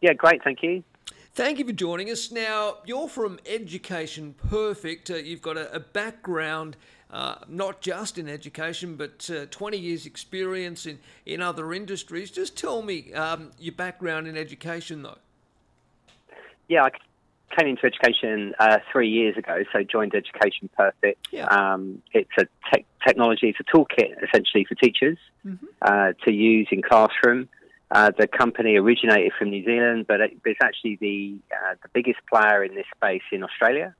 Yeah, great, thank you. Thank you for joining us. Now, you're from Education Perfect. Uh, you've got a, a background uh, not just in education, but uh, 20 years' experience in, in other industries. Just tell me um, your background in education, though. Yeah, I came into education uh, three years ago, so joined Education Perfect. Yeah. Um, it's a te- technology, it's a toolkit essentially for teachers mm-hmm. uh, to use in classroom. Uh, the company originated from New Zealand, but it's actually the uh, the biggest player in this space in Australia,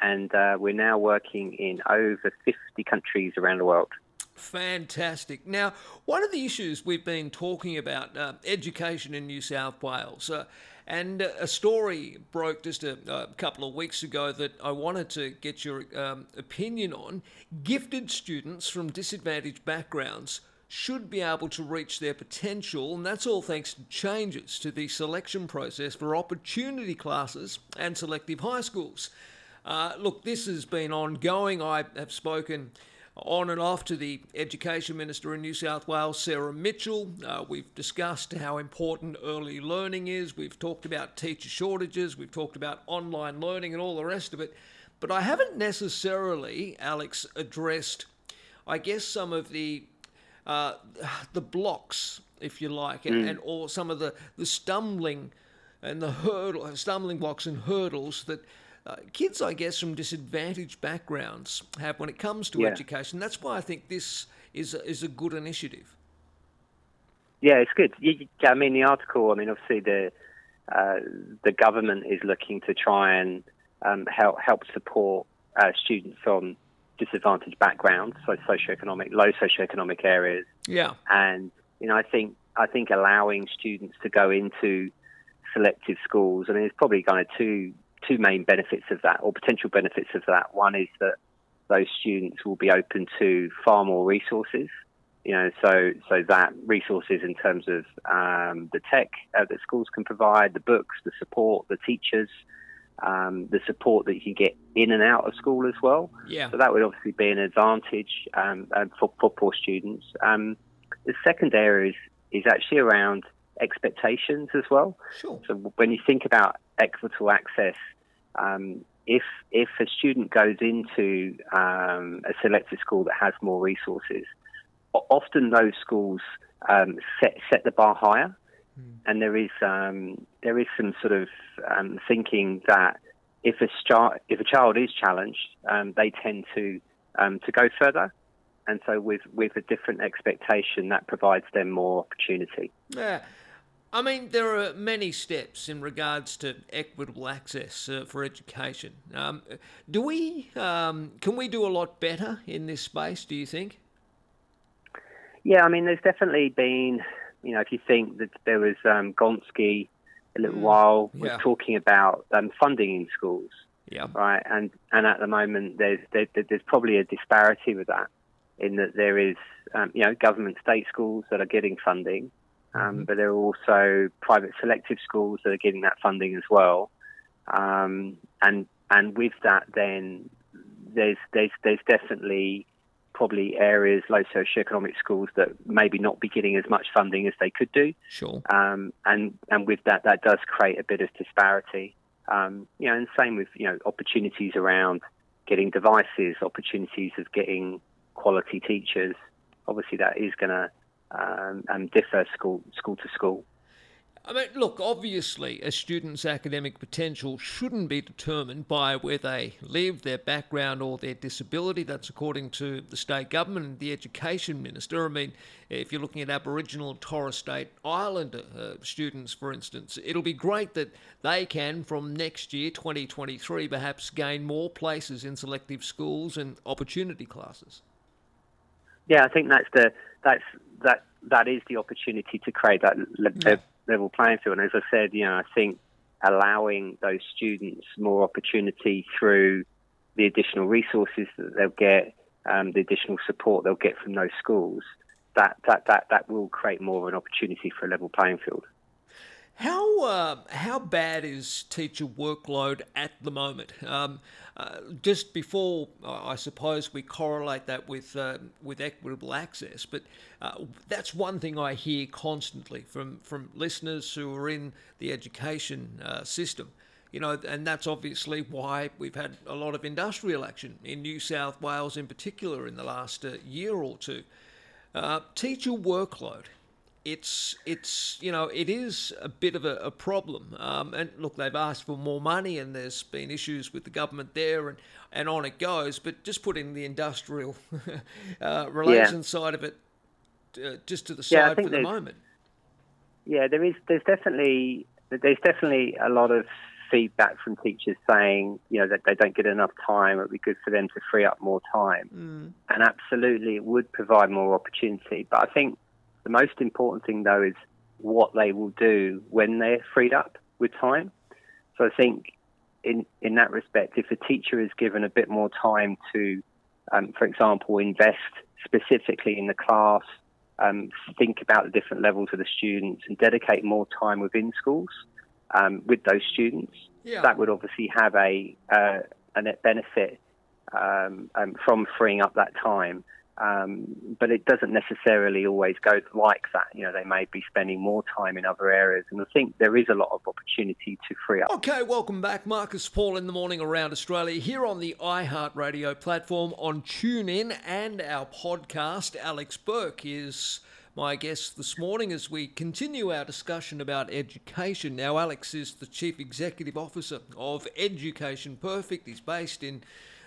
and uh, we're now working in over 50 countries around the world. Fantastic. Now, one of the issues we've been talking about, uh, education in New South Wales, uh, and a story broke just a, a, couple of weeks ago that I wanted to get your um, opinion on. Gifted students from disadvantaged backgrounds should be able to reach their potential, and that's all thanks to changes to the selection process for opportunity classes and selective high schools. Uh, look, this has been ongoing. I have spoken on and off to the Education Minister in New South Wales, Sarah Mitchell. Uh, we've discussed how important early learning is. We've talked about teacher shortages. We've talked about online learning and all the rest of it. But I haven't necessarily, Alex, addressed, I guess, some of the uh, the blocks, if you like, mm. and, hmm. and or some of the, the stumbling and the hurdle, stumbling blocks and hurdles that uh, kids, I guess, from disadvantaged backgrounds have when it comes to yeah. education. That's why I think this is a, is a good initiative. Yeah, it's good. I mean, the article. I mean, obviously the uh, the government is looking to try and um, help help support uh, students from disadvantaged backgrounds, so socioeconomic, low socioeconomic areas. Yeah, and you know, I think I think allowing students to go into selective schools. I mean, there's probably kind of two two main benefits of that, or potential benefits of that. One is that those students will be open to far more resources. You know, so so that resources in terms of um, the tech uh, that schools can provide, the books, the support, the teachers, um, the support that you can get in and out of school as well. Yeah. So that would obviously be an advantage um, for, for poor students. Um, the second area is, is actually around expectations as well. Sure. So when you think about equitable access, um, if if a student goes into um, a selected school that has more resources, often those schools um, set set the bar higher, mm. and there is um, there is some sort of um, thinking that if a child if a child is challenged, um, they tend to to go further and so with with a different expectation that provides them more opportunity. Yeah. I mean, there are many steps in regards to equitable access uh, for education. Um, do we um, can we do a lot better in this space? Do you think? Yeah, I mean, there's definitely been, you know, if you think that there was um, Gonski a little mm, while was yeah. talking about um, funding in schools, yeah, right, and and at the moment there's there, there's probably a disparity with that in that there is, um, you know, government state schools that are getting funding, um, mm-hmm. but there are also private selective schools that are getting that funding as well. Um, and and with that, then there's there's there's definitely probably areas, low socioeconomic schools that maybe not be getting as much funding as they could do. Sure. Um, and and with that, that does create a bit of disparity. Um, you know, and same with you know opportunities around getting devices, opportunities of getting quality teachers. Obviously, that is going to um, um, differ school school to school. I mean, look, obviously, a student's academic potential shouldn't be determined by where they live, their background, or their disability. That's according to the state government and the education minister. I mean, if you're looking at Aboriginal and Torres Strait Islander uh, students, for instance, it'll be great that they can, from next year, 2023, perhaps gain more places in selective schools and opportunity classes. Yeah, I think that's the that's that that is the opportunity to create that yeah. Level playing field. And as I said, you know, I think allowing those students more opportunity through the additional resources that they'll get, um, the additional support they'll get from those schools, that, that, that, that will create more of an opportunity for a level playing field. How uh, how bad is teacher workload at the moment? Um, uh, just before, I suppose we correlate that with uh, with equitable access, but uh, that's one thing I hear constantly from from listeners who are in the education uh, system. You know, and that's obviously why we've had a lot of industrial action in New South Wales, in particular, in the last uh, year or two. teacher workload it's it's you know it is a bit of a, a problem. Um, and look, they've asked for more money, and there's been issues with the government there, and and on it goes. But just putting the industrial uh, relations yeah. side of it uh, just to the side yeah, for the moment. Yeah, there is. There's definitely there's definitely a lot of feedback from teachers saying, you know, that they don't get enough time. It would be good for them to free up more time. Mm. And absolutely, it would provide more opportunity. But I think the most important thing, though, is what they will do when they're freed up with time. So I think in in that respect, if a teacher is given a bit more time to, um, for example, invest specifically in the class, um, think about the different levels of the students, and dedicate more time within schools um, with those students, yeah. that would obviously have a uh, a net benefit um, um, from freeing up that time. Um, but it doesn't necessarily always go like that. You know, they may be spending more time in other areas, and I think there is a lot of opportunity to free up. Okay, welcome back, Marcus Paul in the morning around Australia here on the iHeartRadio platform on TuneIn and our podcast. Alex Burke is my guest this morning as we continue our discussion about education. Now, Alex is the Chief Executive Officer of Education Perfect. He's based in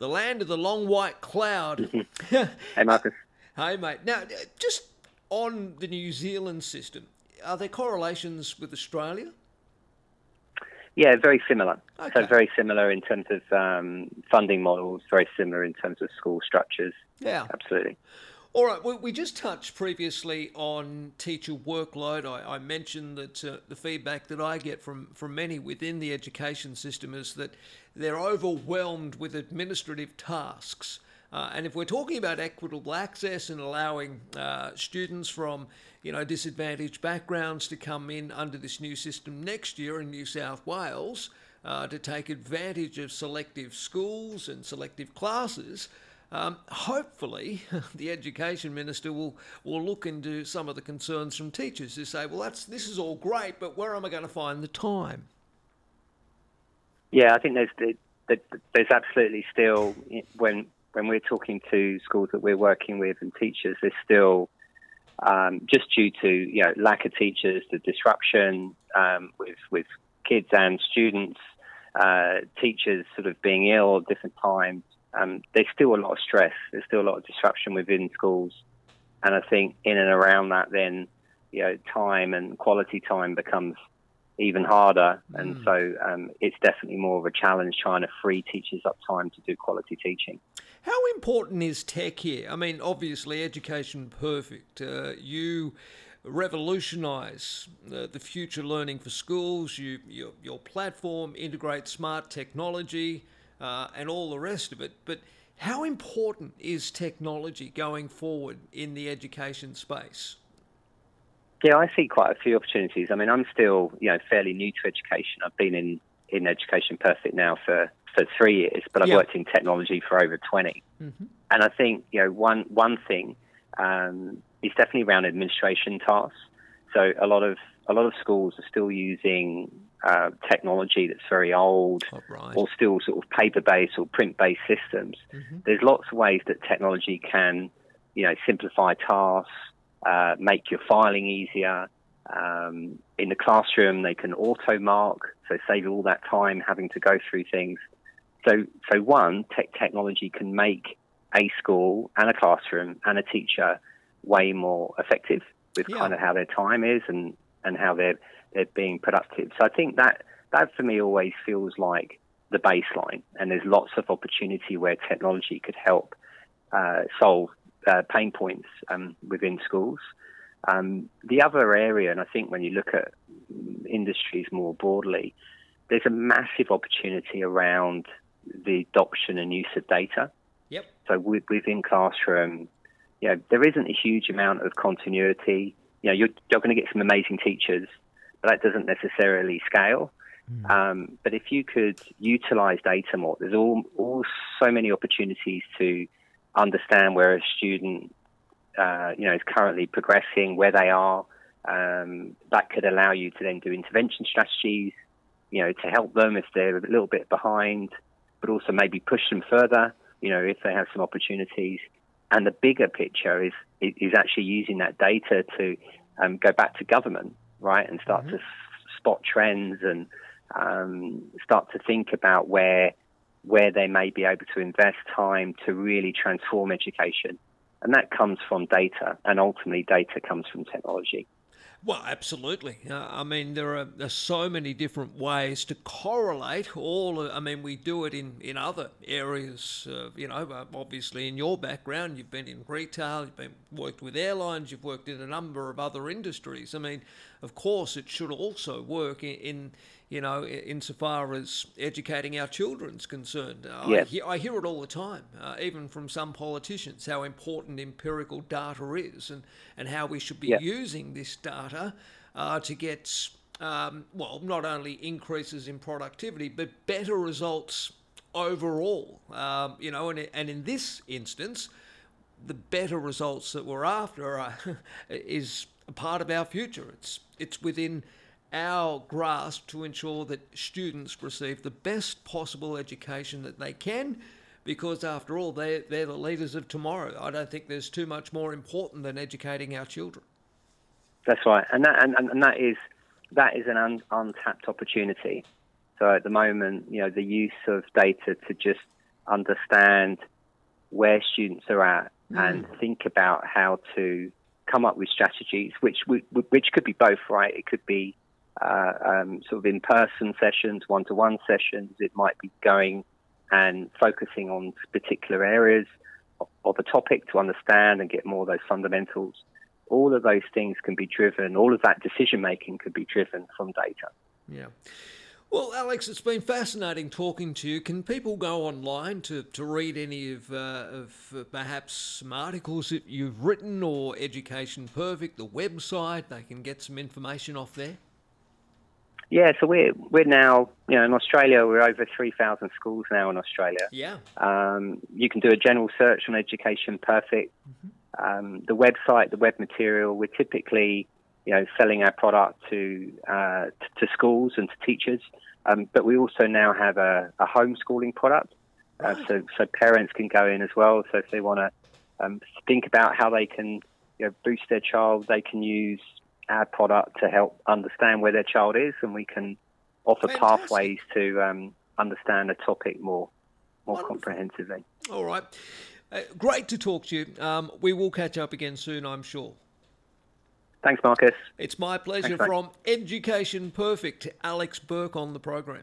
the land of the long white cloud. hey, Marcus. Hey, mate. Now, just on the New Zealand system, are there correlations with Australia? Yeah, very similar. Okay. So very similar in terms of um, funding models, very similar in terms of school structures. Yeah, absolutely. All right, well, we just touched previously on teacher workload. I, I mentioned that uh, the feedback that I get from, from many within the education system is that they're overwhelmed with administrative tasks. Uh, and if we're talking about equitable access and allowing uh, students from you know disadvantaged backgrounds to come in under this new system next year in New South Wales uh, to take advantage of selective schools and selective classes, um, hopefully, the education minister will, will look into some of the concerns from teachers who say, well, that's, this is all great, but where am I going to find the time? Yeah, I think there's, there's absolutely still, when, when we're talking to schools that we're working with and teachers, there's still, um, just due to you know lack of teachers, the disruption um, with, with kids and students, uh, teachers sort of being ill at different times, um, there's still a lot of stress. There's still a lot of disruption within schools, and I think in and around that, then you know, time and quality time becomes even harder, mm. and so um, it's definitely more of a challenge trying to free teachers up time to do quality teaching. How important is tech here? I mean, obviously, education perfect. Uh, you revolutionise uh, the future learning for schools. You, your, your platform integrates smart technology uh, and all the rest of it. But how important is technology going forward in the education space? Yeah, I see quite a few opportunities. I mean, I'm still, you know, fairly new to education. I've been in, in Education Perfect now for, for three years, but I've yeah. worked in technology for over 20. Mm-hmm. And I think, you know, one, one thing um, is definitely around administration tasks. So a lot of a lot of schools are still using uh, technology that's very old oh, right. or still sort of paper based or print based systems. Mm-hmm. There's lots of ways that technology can, you know, simplify tasks, uh, make your filing easier. Um, in the classroom, they can auto mark, so save all that time having to go through things. So, so one, tech technology can make a school and a classroom and a teacher way more effective with yeah. kind of how their time is and, and how they're they're being productive. So I think that that for me always feels like the baseline, and there's lots of opportunity where technology could help uh, solve uh, pain points um, within schools. Um, the other area, and I think when you look at industries more broadly, there's a massive opportunity around the adoption and use of data. Yep. So within classroom, you know, there isn't a huge amount of continuity. You know, you're, you're going to get some amazing teachers but that doesn't necessarily scale. Mm. Um, but if you could utilize data more, there's all, all so many opportunities to understand where a student, uh, you know, is currently progressing, where they are. Um, that could allow you to then do intervention strategies, you know, to help them if they're a little bit behind, but also maybe push them further, you know, if they have some opportunities. And the bigger picture is is actually using that data to um, go back to government, right, and start mm-hmm. to spot trends and um, start to think about where where they may be able to invest time to really transform education. And that comes from data, and ultimately, data comes from technology. Well, absolutely. Uh, I mean, there are, there are, so many different ways to correlate all. I mean, we do it in, in other areas. You know, uh, obviously, in your background, you've been in retail, you've been worked with airlines, you've worked in a number of other industries. I mean, of course, it should also work in, in you know, insofar as educating our children is concerned. Yes. I, hear, I hear it all the time, uh, even from some politicians, how important empirical data is and, and how we should be yes. using this data uh, to get, um, well, not only increases in productivity, but better results overall. Um, you know, and, and in this instance, the better results that we're after are, is a part of our future. It's, it's within our grasp to ensure that students receive the best possible education that they can because after all they're, they're the leaders of tomorrow. I don't think there's too much more important than educating our children. That's right. And that and, and that is that is an un, untapped opportunity. So at the moment you know the use of data to just understand where students are at mm. and think about how to come up with strategies which which could be both right? It could be uh, um, sort of in person sessions, one to one sessions. It might be going and focusing on particular areas of, a topic to understand and get more of those fundamentals. All of those things can be driven, all of that decision making could be driven from data. Yeah. Well, Alex, it's been fascinating talking to you. Can people go online to, to read any of, uh, of uh, perhaps some articles that you've written or Education Perfect, the website? They can get some information off there. Yeah, so we're we're now you know in Australia we're over three thousand schools now in Australia. Yeah. Um, you can do a general search on Education Perfect. Mm-hmm. Um, the website, the web material. We're typically you know selling our product to uh, to schools and to teachers, um, but we also now have a, a homeschooling product. Uh, so so parents can go in as well. So if they want to um, think about how they can you know, boost their child, they can use our product to help understand where their child is, and we can offer Fantastic. pathways to um, understand a topic more more Wonderful. comprehensively. All right, uh, great to talk to you. Um, we will catch up again soon, I'm sure. Thanks, Marcus. It's my pleasure Thanks, from Education Perfect, Alex Burke on the program.